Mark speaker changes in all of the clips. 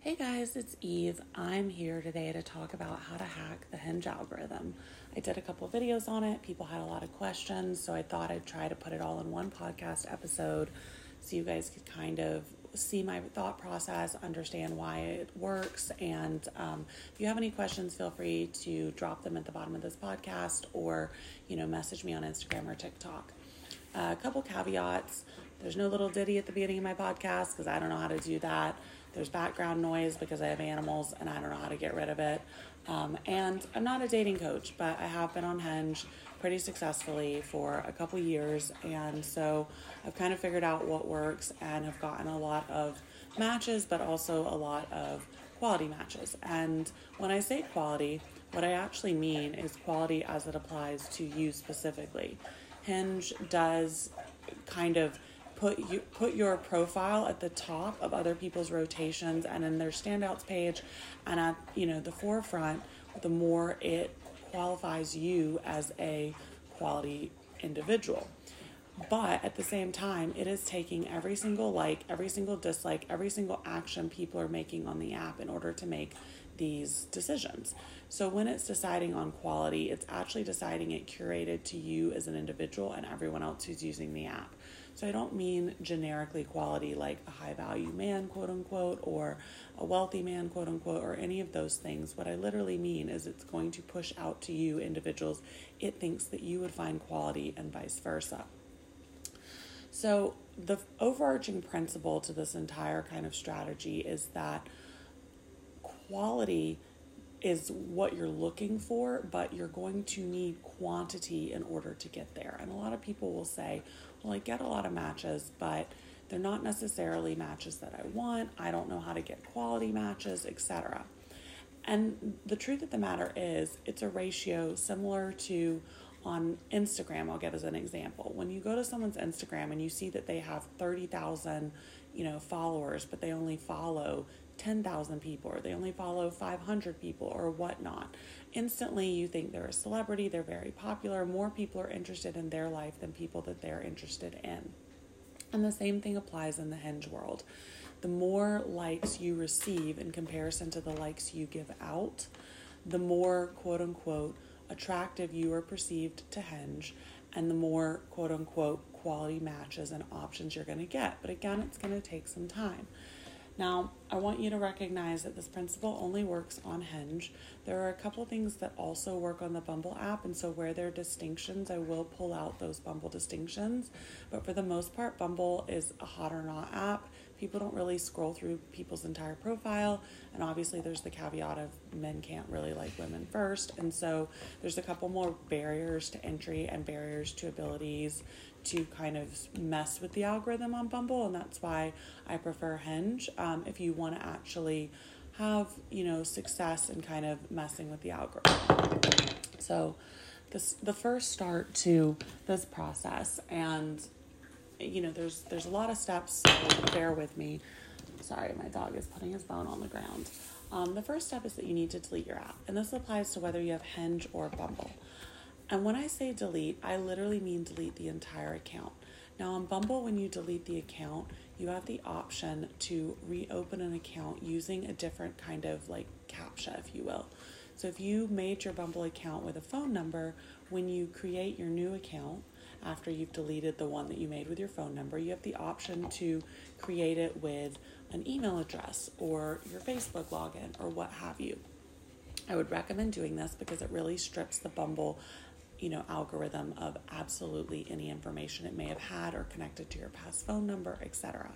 Speaker 1: Hey guys, it's Eve. I'm here today to talk about how to hack the Hinge algorithm. I did a couple videos on it. People had a lot of questions, so I thought I'd try to put it all in one podcast episode so you guys could kind of see my thought process, understand why it works, and um, if you have any questions, feel free to drop them at the bottom of this podcast or you know message me on Instagram or TikTok. Uh, a couple caveats. There's no little ditty at the beginning of my podcast because I don't know how to do that. There's background noise because I have animals and I don't know how to get rid of it. Um, and I'm not a dating coach, but I have been on Hinge pretty successfully for a couple years. And so I've kind of figured out what works and have gotten a lot of matches, but also a lot of quality matches. And when I say quality, what I actually mean is quality as it applies to you specifically. Hinge does kind of put you put your profile at the top of other people's rotations and in their standouts page and at you know the forefront the more it qualifies you as a quality individual. But at the same time it is taking every single like every single dislike every single action people are making on the app in order to make these decisions. So when it's deciding on quality it's actually deciding it curated to you as an individual and everyone else who's using the app so I don't mean generically quality like a high value man, quote unquote, or a wealthy man, quote unquote, or any of those things. What I literally mean is it's going to push out to you individuals it thinks that you would find quality and vice versa. So the overarching principle to this entire kind of strategy is that quality is what you're looking for, but you're going to need quantity in order to get there. And a lot of people will say, well, I get a lot of matches, but they're not necessarily matches that I want. I don't know how to get quality matches, etc. And the truth of the matter is, it's a ratio similar to on Instagram. I'll give as an example. When you go to someone's Instagram and you see that they have 30,000, you know, followers, but they only follow 10,000 people or they only follow 500 people or whatnot. Instantly, you think they're a celebrity, they're very popular, more people are interested in their life than people that they're interested in. And the same thing applies in the hinge world. The more likes you receive in comparison to the likes you give out, the more quote unquote attractive you are perceived to hinge, and the more quote unquote quality matches and options you're going to get. But again, it's going to take some time. Now, I want you to recognize that this principle only works on Hinge. There are a couple things that also work on the Bumble app, and so where there are distinctions, I will pull out those Bumble distinctions. But for the most part, Bumble is a hot or not app. People don't really scroll through people's entire profile, and obviously, there's the caveat of men can't really like women first, and so there's a couple more barriers to entry and barriers to abilities to kind of mess with the algorithm on Bumble, and that's why I prefer Hinge. Um, if you want to actually have you know success in kind of messing with the algorithm. So, this the first start to this process, and you know there's there's a lot of steps. So bear with me. Sorry, my dog is putting his bone on the ground. Um, the first step is that you need to delete your app, and this applies to whether you have Hinge or Bumble. And when I say delete, I literally mean delete the entire account. Now, on Bumble, when you delete the account, you have the option to reopen an account using a different kind of like CAPTCHA, if you will. So, if you made your Bumble account with a phone number, when you create your new account, after you've deleted the one that you made with your phone number, you have the option to create it with an email address or your Facebook login or what have you. I would recommend doing this because it really strips the Bumble you know algorithm of absolutely any information it may have had or connected to your past phone number etc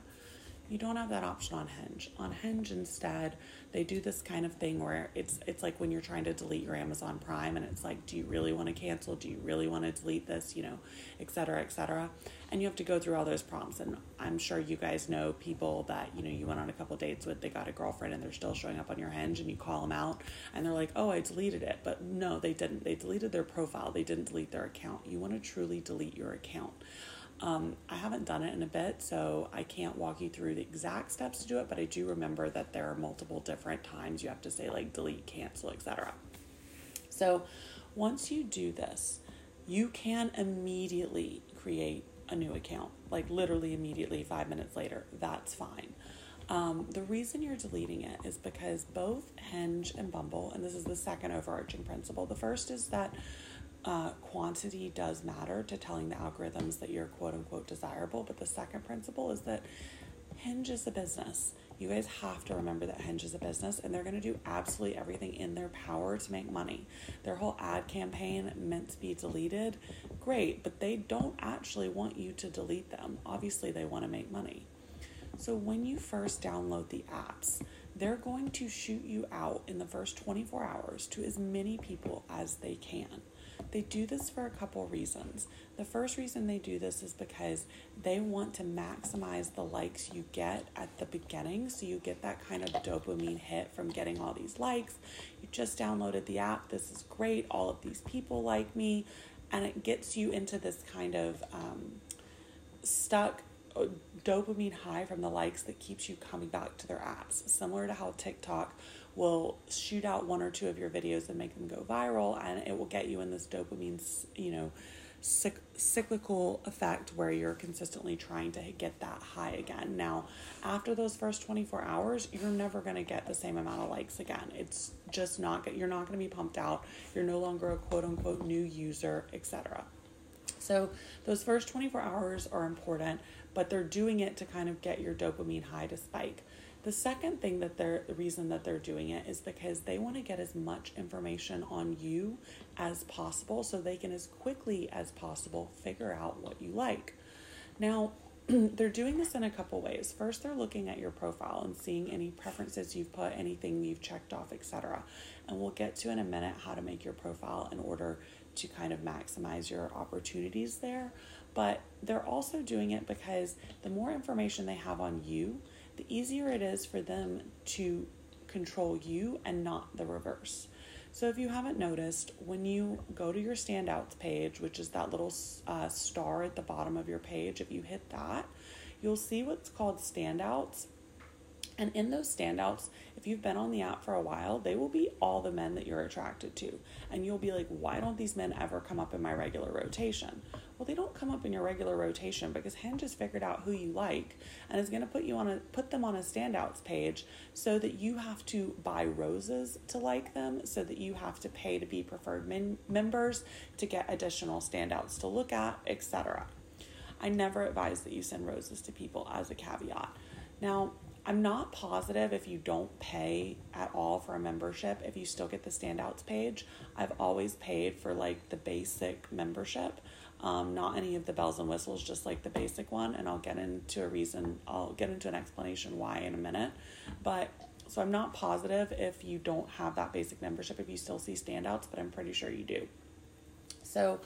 Speaker 1: you don't have that option on hinge. On hinge instead they do this kind of thing where it's it's like when you're trying to delete your amazon prime and it's like do you really want to cancel? Do you really want to delete this? You know et cetera et cetera. And you have to go through all those prompts. And i'm sure you guys know people that you know you went on a couple dates with they got a girlfriend and they're still showing up on your hinge and you call them out and they're like oh i deleted it. But no they didn't. They deleted their profile. They didn't delete their account. You want to truly delete your account um, I haven't done it in a bit, so I can't walk you through the exact steps to do it, but I do remember that there are multiple different times you have to say like delete, cancel, etc. So once you do this, you can immediately create a new account, like literally immediately, five minutes later. That's fine. Um, the reason you're deleting it is because both Hinge and Bumble, and this is the second overarching principle. The first is that uh, quantity does matter to telling the algorithms that you're quote unquote desirable. But the second principle is that Hinge is a business. You guys have to remember that Hinge is a business and they're going to do absolutely everything in their power to make money. Their whole ad campaign meant to be deleted, great, but they don't actually want you to delete them. Obviously, they want to make money. So when you first download the apps, they're going to shoot you out in the first 24 hours to as many people as they can. They do this for a couple reasons. The first reason they do this is because they want to maximize the likes you get at the beginning. So you get that kind of dopamine hit from getting all these likes. You just downloaded the app. This is great. All of these people like me. And it gets you into this kind of um, stuck uh, dopamine high from the likes that keeps you coming back to their apps. Similar to how TikTok will shoot out one or two of your videos and make them go viral, and it will get you in this dopamine, you know, cyc- cyclical effect where you're consistently trying to get that high again. Now, after those first 24 hours, you're never going to get the same amount of likes again. It's just not you're not going to be pumped out. You're no longer a quote unquote new user, etc. So, those first 24 hours are important, but they're doing it to kind of get your dopamine high to spike. The second thing that they're the reason that they're doing it is because they want to get as much information on you as possible so they can as quickly as possible figure out what you like. Now, they're doing this in a couple ways. First, they're looking at your profile and seeing any preferences you've put, anything you've checked off, etc. And we'll get to in a minute how to make your profile in order to kind of maximize your opportunities there. But they're also doing it because the more information they have on you, the easier it is for them to control you and not the reverse. So, if you haven't noticed, when you go to your standouts page, which is that little uh, star at the bottom of your page, if you hit that, you'll see what's called standouts. And in those standouts, if you've been on the app for a while, they will be all the men that you're attracted to. And you'll be like, why don't these men ever come up in my regular rotation? Well, they don't come up in your regular rotation because Hinge has figured out who you like and is going to put you on a put them on a standouts page so that you have to buy roses to like them, so that you have to pay to be preferred men- members to get additional standouts to look at, etc. I never advise that you send roses to people as a caveat. Now, I'm not positive if you don't pay at all for a membership, if you still get the standouts page. I've always paid for like the basic membership um, not any of the bells and whistles, just like the basic one. And I'll get into a reason, I'll get into an explanation why in a minute. But so I'm not positive if you don't have that basic membership, if you still see standouts, but I'm pretty sure you do. So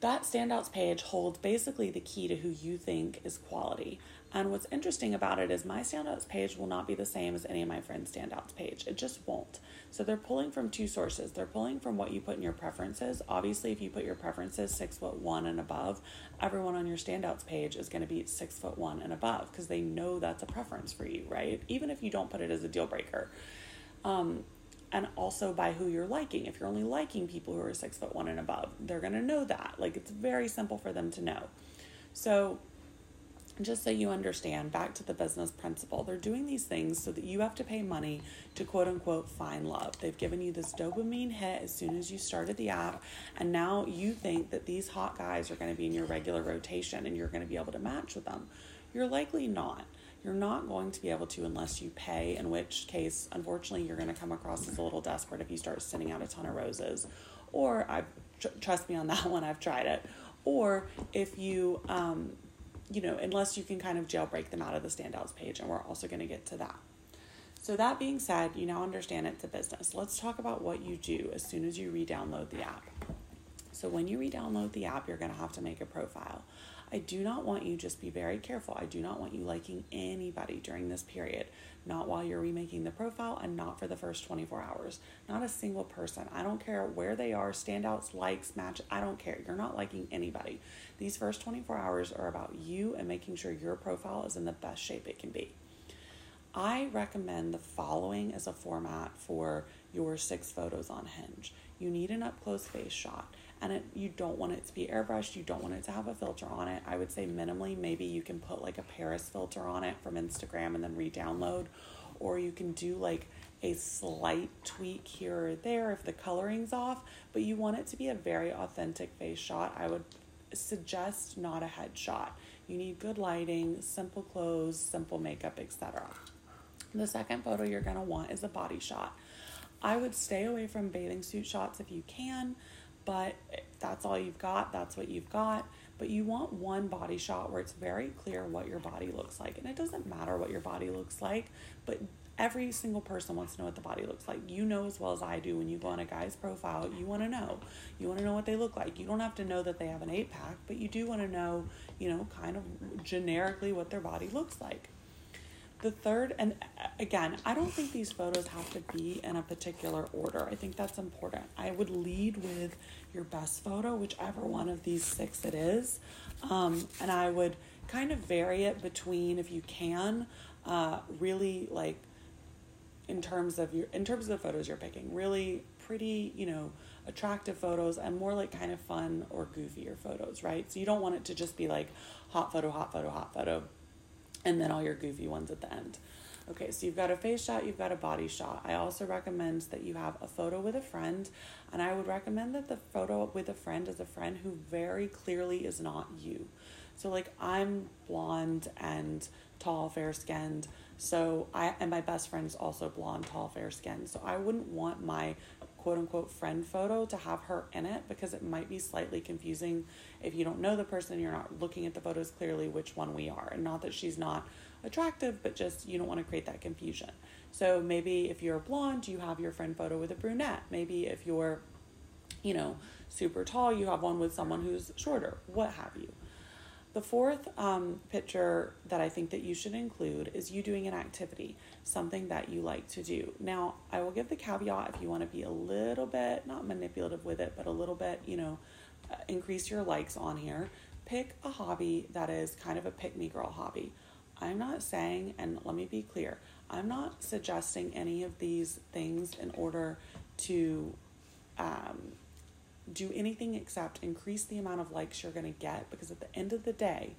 Speaker 1: that standouts page holds basically the key to who you think is quality. And what's interesting about it is my standouts page will not be the same as any of my friends' standouts page. It just won't. So they're pulling from two sources. They're pulling from what you put in your preferences. Obviously, if you put your preferences six foot one and above, everyone on your standouts page is going to be six foot one and above because they know that's a preference for you, right? Even if you don't put it as a deal breaker. Um, and also by who you're liking. If you're only liking people who are six foot one and above, they're going to know that. Like it's very simple for them to know. So just so you understand, back to the business principle, they're doing these things so that you have to pay money to quote unquote find love. They've given you this dopamine hit as soon as you started the app, and now you think that these hot guys are going to be in your regular rotation and you're going to be able to match with them. You're likely not. You're not going to be able to unless you pay, in which case, unfortunately, you're going to come across as a little desperate if you start sending out a ton of roses. Or, I tr- trust me on that one, I've tried it. Or if you, um, you know, unless you can kind of jailbreak them out of the standouts page, and we're also going to get to that. So, that being said, you now understand it's a business. Let's talk about what you do as soon as you re download the app. So, when you re download the app, you're going to have to make a profile. I do not want you, just be very careful. I do not want you liking anybody during this period, not while you're remaking the profile and not for the first 24 hours. Not a single person. I don't care where they are, standouts, likes, match, I don't care. You're not liking anybody. These first 24 hours are about you and making sure your profile is in the best shape it can be. I recommend the following as a format for your six photos on Hinge. you need an up close face shot. And it, you don't want it to be airbrushed. You don't want it to have a filter on it. I would say minimally, maybe you can put like a Paris filter on it from Instagram and then re download. Or you can do like a slight tweak here or there if the coloring's off, but you want it to be a very authentic face shot. I would suggest not a headshot. You need good lighting, simple clothes, simple makeup, etc. The second photo you're going to want is a body shot. I would stay away from bathing suit shots if you can, but that's all you've got, that's what you've got. But you want one body shot where it's very clear what your body looks like. And it doesn't matter what your body looks like, but every single person wants to know what the body looks like. You know as well as I do when you go on a guy's profile, you want to know. You want to know what they look like. You don't have to know that they have an eight pack, but you do want to know, you know, kind of generically what their body looks like. The third, and again, I don't think these photos have to be in a particular order. I think that's important. I would lead with your best photo, whichever one of these six it is. Um, and I would kind of vary it between, if you can, uh, really like in terms of your in terms of the photos you're picking really pretty you know attractive photos and more like kind of fun or goofier photos right so you don't want it to just be like hot photo hot photo hot photo and then all your goofy ones at the end okay so you've got a face shot you've got a body shot i also recommend that you have a photo with a friend and i would recommend that the photo with a friend is a friend who very clearly is not you so like i'm blonde and tall fair skinned so I and my best friend's also blonde, tall, fair skinned. So I wouldn't want my quote unquote friend photo to have her in it because it might be slightly confusing if you don't know the person, you're not looking at the photos clearly which one we are. And not that she's not attractive, but just you don't want to create that confusion. So maybe if you're blonde, you have your friend photo with a brunette. Maybe if you're, you know, super tall, you have one with someone who's shorter, what have you. The fourth um, picture that I think that you should include is you doing an activity, something that you like to do. Now, I will give the caveat if you want to be a little bit, not manipulative with it, but a little bit, you know, uh, increase your likes on here. Pick a hobby that is kind of a pick me girl hobby. I'm not saying, and let me be clear, I'm not suggesting any of these things in order to um, do anything except increase the amount of likes you're going to get because at the end of the day,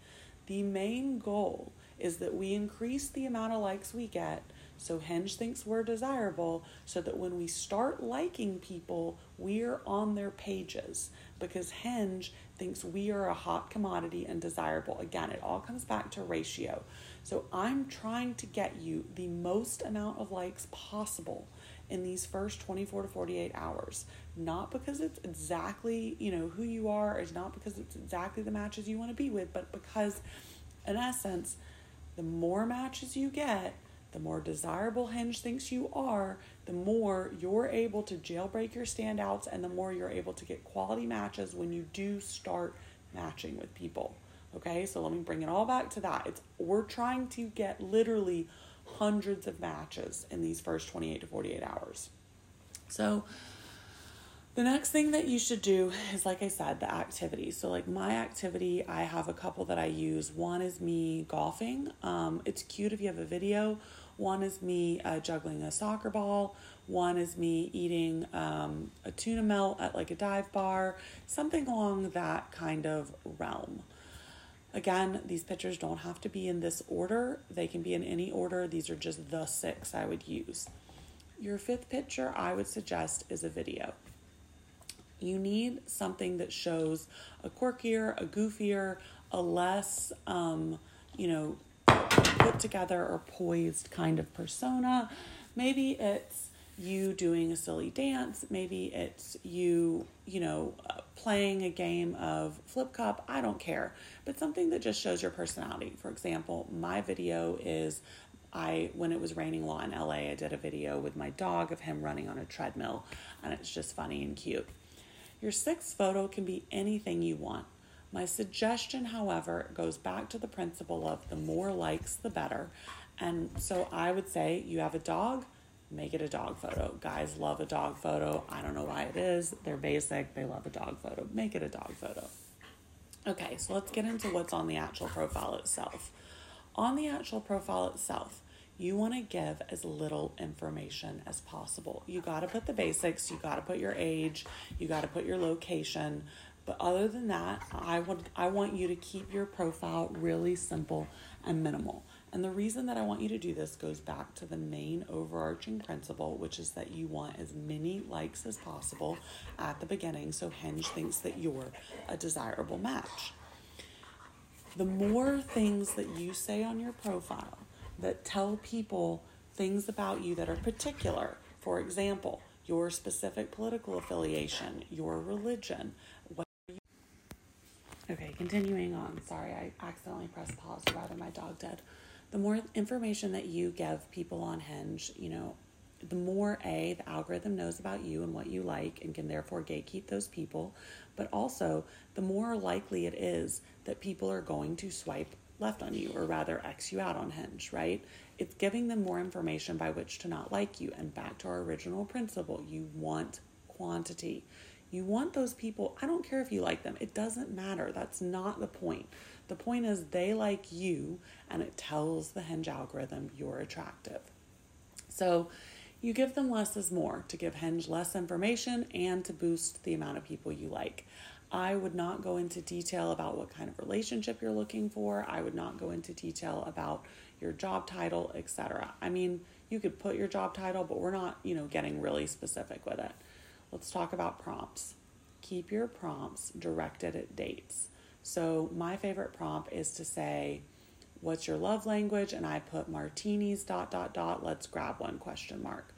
Speaker 1: the main goal is that we increase the amount of likes we get so Hinge thinks we're desirable so that when we start liking people, we're on their pages because Hinge thinks we are a hot commodity and desirable. Again, it all comes back to ratio. So I'm trying to get you the most amount of likes possible in these first 24 to 48 hours. Not because it's exactly, you know, who you are, it's not because it's exactly the matches you want to be with, but because in essence, the more matches you get, the more desirable Hinge thinks you are, the more you're able to jailbreak your standouts and the more you're able to get quality matches when you do start matching with people. Okay, so let me bring it all back to that. It's we're trying to get literally hundreds of matches in these first 28 to 48 hours. So, the next thing that you should do is, like I said, the activity. So, like my activity, I have a couple that I use. One is me golfing. Um, it's cute if you have a video. One is me uh, juggling a soccer ball. One is me eating um, a tuna melt at like a dive bar, something along that kind of realm. Again, these pictures don't have to be in this order, they can be in any order. These are just the six I would use. Your fifth picture, I would suggest, is a video. You need something that shows a quirkier, a goofier, a less, um, you know, put together or poised kind of persona. Maybe it's you doing a silly dance. Maybe it's you, you know, playing a game of flip cup. I don't care, but something that just shows your personality. For example, my video is I when it was raining a lot in LA, I did a video with my dog of him running on a treadmill, and it's just funny and cute. Your sixth photo can be anything you want. My suggestion, however, goes back to the principle of the more likes, the better. And so I would say you have a dog, make it a dog photo. Guys love a dog photo. I don't know why it is. They're basic. They love a dog photo. Make it a dog photo. Okay, so let's get into what's on the actual profile itself. On the actual profile itself, you want to give as little information as possible. You got to put the basics, you got to put your age, you got to put your location. But other than that, I want I want you to keep your profile really simple and minimal. And the reason that I want you to do this goes back to the main overarching principle, which is that you want as many likes as possible at the beginning so Hinge thinks that you're a desirable match. The more things that you say on your profile that tell people things about you that are particular, for example, your specific political affiliation, your religion, Okay, continuing on. Sorry, I accidentally pressed pause, rather, my dog did the more information that you give people on Hinge, you know, the more A, the algorithm knows about you and what you like and can therefore gatekeep those people, but also the more likely it is that people are going to swipe left on you or rather X you out on Hinge, right? It's giving them more information by which to not like you. And back to our original principle, you want quantity. You want those people, I don't care if you like them, it doesn't matter. That's not the point. The point is, they like you, and it tells the Hinge algorithm you're attractive. So, you give them less is more to give Hinge less information and to boost the amount of people you like. I would not go into detail about what kind of relationship you're looking for. I would not go into detail about your job title, etc. I mean, you could put your job title, but we're not, you know, getting really specific with it. Let's talk about prompts. Keep your prompts directed at dates. So my favorite prompt is to say, what's your love language? And I put martinis dot dot dot, let's grab one question mark.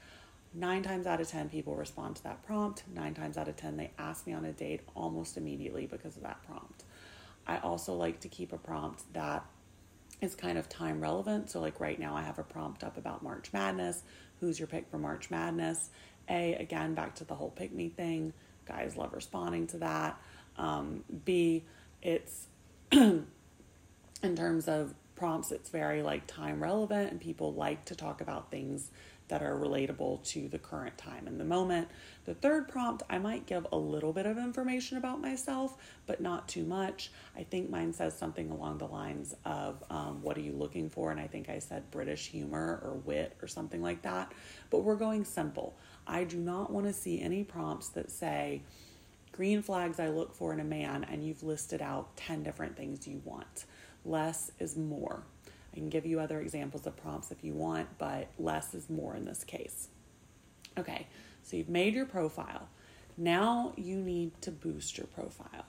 Speaker 1: Nine times out of 10, people respond to that prompt. Nine times out of 10, they ask me on a date almost immediately because of that prompt. I also like to keep a prompt that is kind of time relevant. So, like right now, I have a prompt up about March Madness. Who's your pick for March Madness? A, again, back to the whole pick me thing. Guys love responding to that. Um, B, it's in terms of prompts, it's very like time relevant, and people like to talk about things that are relatable to the current time and the moment. The third prompt, I might give a little bit of information about myself, but not too much. I think mine says something along the lines of, um, What are you looking for? And I think I said British humor or wit or something like that. But we're going simple. I do not want to see any prompts that say, green flags I look for in a man, and you've listed out 10 different things you want. Less is more. I can give you other examples of prompts if you want, but less is more in this case. Okay, so you've made your profile. Now you need to boost your profile.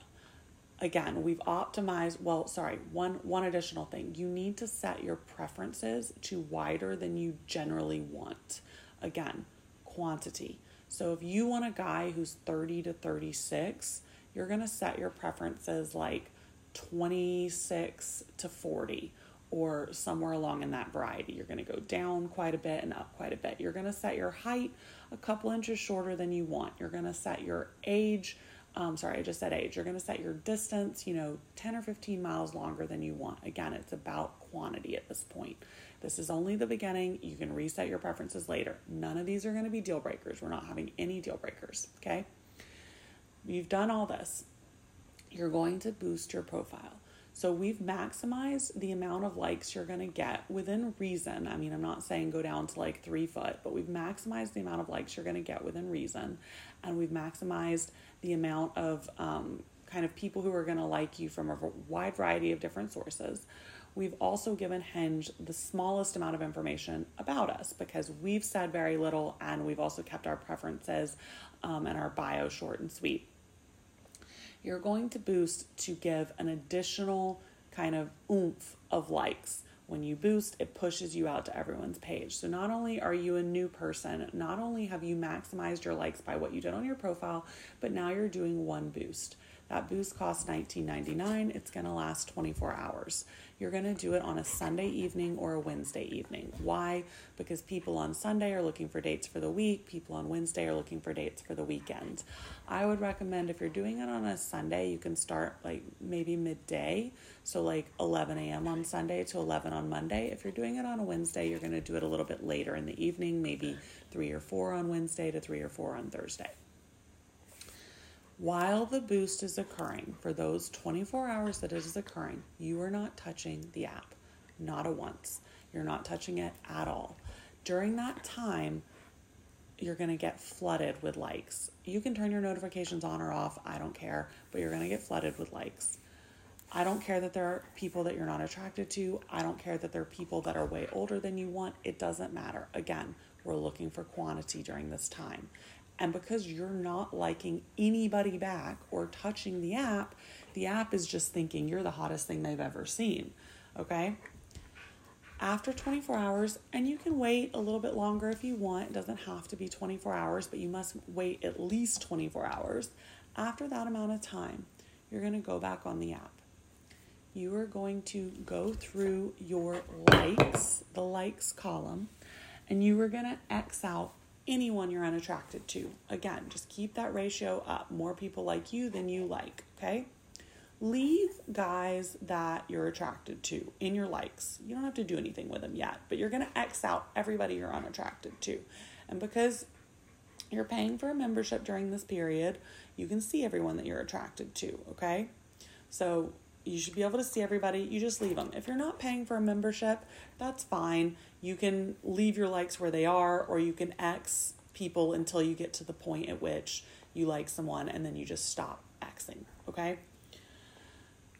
Speaker 1: Again, we've optimized, well, sorry, one one additional thing. You need to set your preferences to wider than you generally want. Again, quantity. So if you want a guy who's 30 to 36, you're going to set your preferences like 26 to 40 or somewhere along in that variety. You're going to go down quite a bit and up quite a bit. You're going to set your height a couple inches shorter than you want. You're going to set your age, um, sorry, I just said age. You're going to set your distance, you know, 10 or 15 miles longer than you want. Again, it's about quantity at this point. This is only the beginning. You can reset your preferences later. None of these are going to be deal breakers. We're not having any deal breakers, okay? You've done all this. You're going to boost your profile. So we've maximized the amount of likes you're going to get within reason. I mean, I'm not saying go down to like three foot, but we've maximized the amount of likes you're going to get within reason. And we've maximized the amount of um, kind of people who are going to like you from a wide variety of different sources. We've also given Hinge the smallest amount of information about us because we've said very little and we've also kept our preferences um, and our bio short and sweet. You're going to boost to give an additional kind of oomph of likes. When you boost, it pushes you out to everyone's page. So, not only are you a new person, not only have you maximized your likes by what you did on your profile, but now you're doing one boost. That boost costs $19.99. It's going to last 24 hours. You're going to do it on a Sunday evening or a Wednesday evening. Why? Because people on Sunday are looking for dates for the week, people on Wednesday are looking for dates for the weekend. I would recommend if you're doing it on a Sunday, you can start like maybe midday, so like 11 a.m. on Sunday to 11 on Monday. If you're doing it on a Wednesday, you're going to do it a little bit later in the evening, maybe 3 or 4 on Wednesday to 3 or 4 on Thursday. While the boost is occurring, for those 24 hours that it is occurring, you are not touching the app, not a once. You're not touching it at all. During that time, you're going to get flooded with likes. You can turn your notifications on or off, I don't care, but you're going to get flooded with likes. I don't care that there are people that you're not attracted to. I don't care that there are people that are way older than you want. It doesn't matter. Again, we're looking for quantity during this time. And because you're not liking anybody back or touching the app, the app is just thinking you're the hottest thing they've ever seen. Okay? After 24 hours, and you can wait a little bit longer if you want, it doesn't have to be 24 hours, but you must wait at least 24 hours. After that amount of time, you're going to go back on the app you are going to go through your likes, the likes column, and you are going to X out anyone you're unattracted to. Again, just keep that ratio up. More people like you than you like, okay? Leave guys that you're attracted to in your likes. You don't have to do anything with them yet, but you're going to X out everybody you're unattracted to. And because you're paying for a membership during this period, you can see everyone that you're attracted to, okay? So you should be able to see everybody. You just leave them. If you're not paying for a membership, that's fine. You can leave your likes where they are, or you can X people until you get to the point at which you like someone and then you just stop Xing, okay?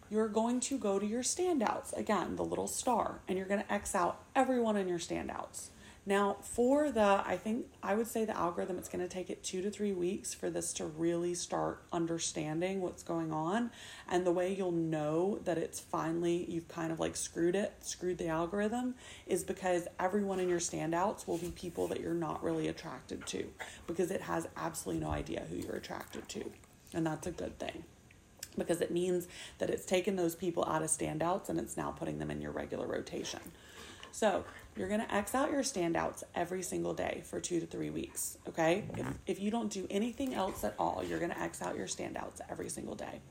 Speaker 1: You're going to go to your standouts, again, the little star, and you're going to X out everyone in your standouts. Now, for the, I think I would say the algorithm, it's going to take it two to three weeks for this to really start understanding what's going on. And the way you'll know that it's finally, you've kind of like screwed it, screwed the algorithm, is because everyone in your standouts will be people that you're not really attracted to because it has absolutely no idea who you're attracted to. And that's a good thing because it means that it's taken those people out of standouts and it's now putting them in your regular rotation. So you're going to X out your standouts every single day for two to three weeks. Okay. If, mm-hmm. if you don't do anything else at all, you're going to X out your standouts every single day.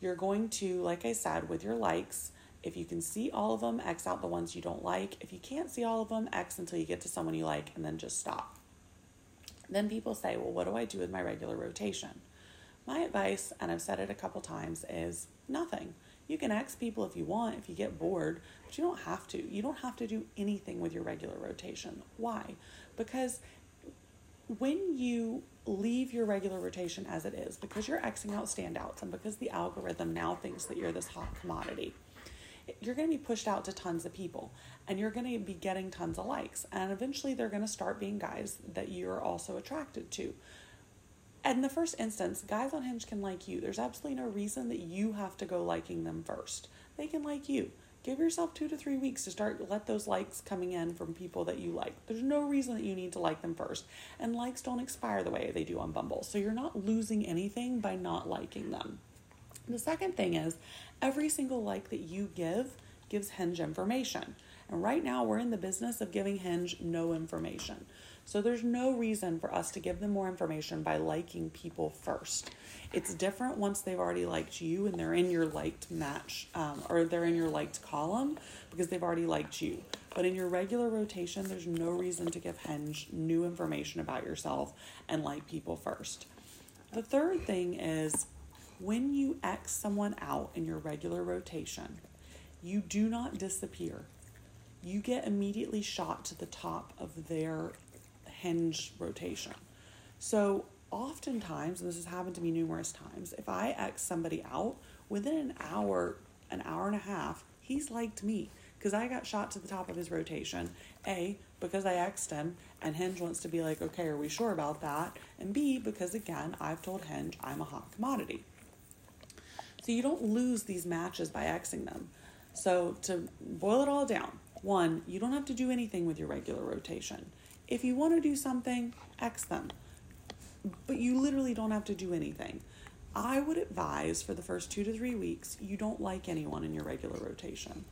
Speaker 1: You're going to, like I said, with your likes, if you can see all of them, X out the ones you don't like. If you can't see all of them, X until you get to someone you like and then just stop. Then people say, well, what do I do with my regular rotation? My advice, and I've said it a couple times, is nothing. You can X people if you want, if you get bored, but you don't have to. You don't have to do anything with your regular rotation. Why? Because when you leave your regular rotation as it is, because you're Xing out standouts and because the algorithm now thinks that you're this hot commodity, you're going to be pushed out to tons of people and you're going to be getting tons of likes. And eventually they're going to start being guys that you're also attracted to in the first instance, guys on Hinge can like you. There's absolutely no reason that you have to go liking them first. They can like you. Give yourself two to three weeks to start let those likes coming in from people that you like. There's no reason that you need to like them first. And likes don't expire the way they do on Bumble. So you're not losing anything by not liking them. The second thing is every single like that you give gives Hinge information. And right now we're in the business of giving Hinge no information. So there's no reason for us to give them more information by liking people first. It's different once they've already liked you and they're in your liked match um, or they're in your liked column because they've already liked you. But in your regular rotation, there's no reason to give Hinge new information about yourself and like people first. The third thing is when you X someone out in your regular rotation, you do not disappear. You get immediately shot to the top of their hinge rotation. So oftentimes, and this has happened to me numerous times, if I X somebody out, within an hour, an hour and a half, he's liked me because I got shot to the top of his rotation. A, because I X'd him, and Hinge wants to be like, okay, are we sure about that? And B, because again, I've told Hinge I'm a hot commodity. So you don't lose these matches by Xing them. So to boil it all down, one, you don't have to do anything with your regular rotation. If you want to do something, X them. But you literally don't have to do anything. I would advise for the first two to three weeks, you don't like anyone in your regular rotation.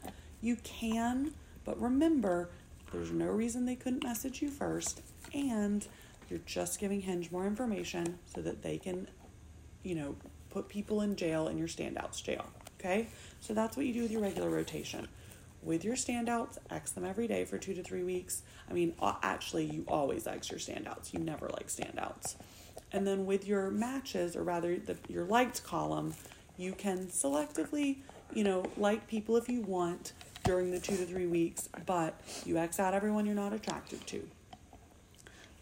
Speaker 1: You can, but remember, there's no reason they couldn't message you first, and you're just giving Hinge more information so that they can, you know, put people in jail in your standouts jail. Okay? So that's what you do with your regular rotation with your standouts, X them every day for two to three weeks. I mean, actually, you always X your standouts. You never like standouts. And then with your matches, or rather the, your liked column, you can selectively, you know, like people if you want, during the two to three weeks, but you X out everyone you're not attracted to.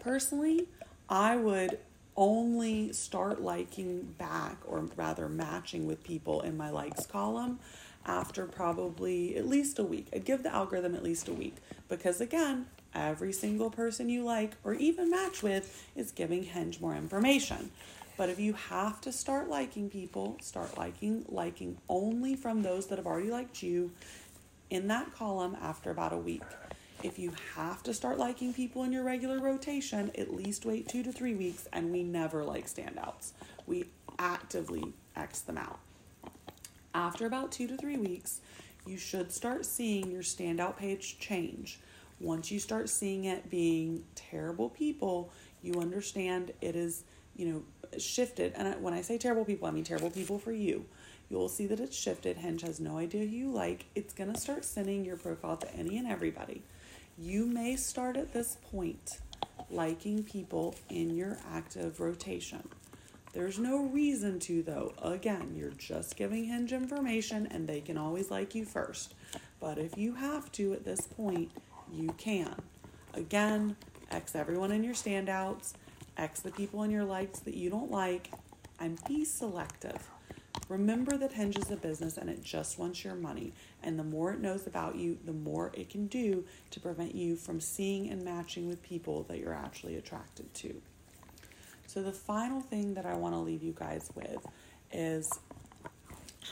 Speaker 1: Personally, I would only start liking back or rather matching with people in my likes column after probably at least a week. I'd give the algorithm at least a week because, again, every single person you like or even match with is giving Hinge more information. But if you have to start liking people, start liking liking only from those that have already liked you in that column after about a week. If you have to start liking people in your regular rotation, at least wait two to three weeks, and we never like standouts. We actively X them out. After about two to three weeks, you should start seeing your standout page change. Once you start seeing it being terrible people, you understand it is, you know, shifted. And when I say terrible people, I mean terrible people for you. You'll see that it's shifted. Hinge has no idea who you like. It's going to start sending your profile to any and everybody. You may start at this point liking people in your active rotation. There's no reason to, though. Again, you're just giving Hinge information and they can always like you first. But if you have to at this point, you can. Again, X everyone in your standouts, X the people in your likes that you don't like, and be selective. Remember that Hinge is a business and it just wants your money. And the more it knows about you, the more it can do to prevent you from seeing and matching with people that you're actually attracted to. So, the final thing that I want to leave you guys with is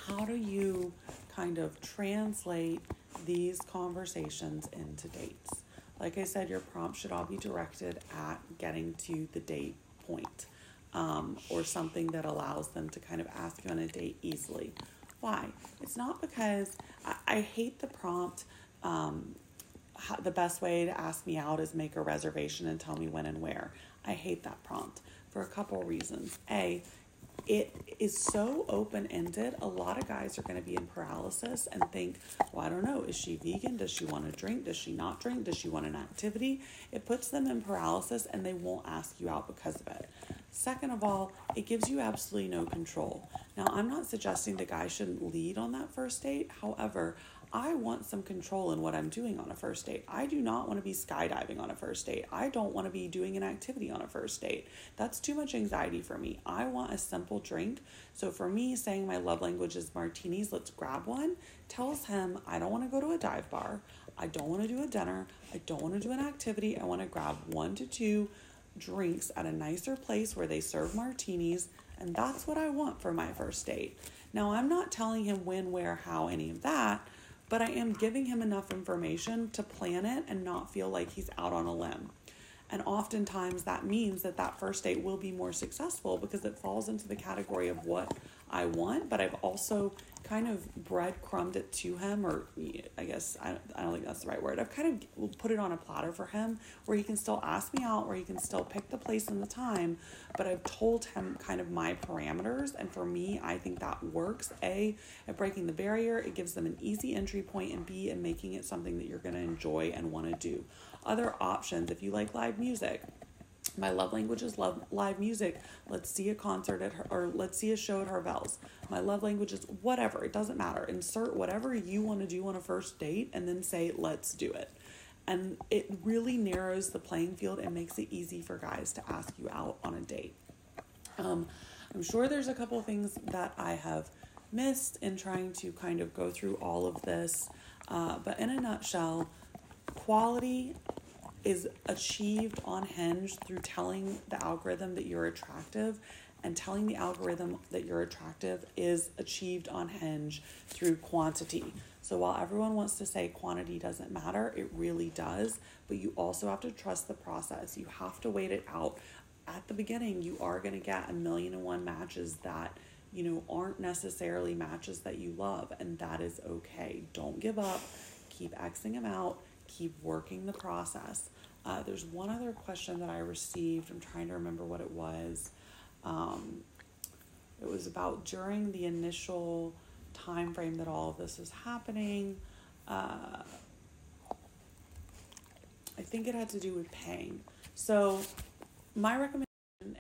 Speaker 1: how do you kind of translate these conversations into dates? Like I said, your prompt should all be directed at getting to the date point um, or something that allows them to kind of ask you on a date easily. Why? It's not because I, I hate the prompt. Um, the best way to ask me out is make a reservation and tell me when and where. I hate that prompt for a couple reasons. A, it is so open ended. A lot of guys are going to be in paralysis and think, well, I don't know, is she vegan? Does she want to drink? Does she not drink? Does she want an activity? It puts them in paralysis and they won't ask you out because of it. Second of all, it gives you absolutely no control. Now, I'm not suggesting the guy shouldn't lead on that first date. However, I want some control in what I'm doing on a first date. I do not want to be skydiving on a first date. I don't want to be doing an activity on a first date. That's too much anxiety for me. I want a simple drink. So for me, saying my love language is martinis, let's grab one, tells him I don't want to go to a dive bar. I don't want to do a dinner. I don't want to do an activity. I want to grab one to two drinks at a nicer place where they serve martinis. And that's what I want for my first date. Now, I'm not telling him when, where, how, any of that but I am giving him enough information to plan it and not feel like he's out on a limb. And oftentimes that means that that first date will be more successful because it falls into the category of what I want, but I've also kind of breadcrumbed it to him, or I guess I, I don't think that's the right word. I've kind of put it on a platter for him where he can still ask me out, where he can still pick the place and the time, but I've told him kind of my parameters. And for me, I think that works. A, at breaking the barrier, it gives them an easy entry point, and B, in making it something that you're going to enjoy and want to do. Other options, if you like live music, my love language is love live music. Let's see a concert at her, or let's see a show at Harvelle's. My love language is whatever. It doesn't matter. Insert whatever you want to do on a first date, and then say let's do it. And it really narrows the playing field and makes it easy for guys to ask you out on a date. Um, I'm sure there's a couple things that I have missed in trying to kind of go through all of this, uh, but in a nutshell, quality is achieved on Hinge through telling the algorithm that you're attractive and telling the algorithm that you're attractive is achieved on Hinge through quantity. So while everyone wants to say quantity doesn't matter, it really does, but you also have to trust the process. You have to wait it out. At the beginning, you are going to get a million and one matches that you know aren't necessarily matches that you love, and that is okay. Don't give up. Keep Xing them out keep working the process. Uh, there's one other question that I received. I'm trying to remember what it was. Um, it was about during the initial time frame that all of this is happening. Uh, I think it had to do with paying. So, my recommendation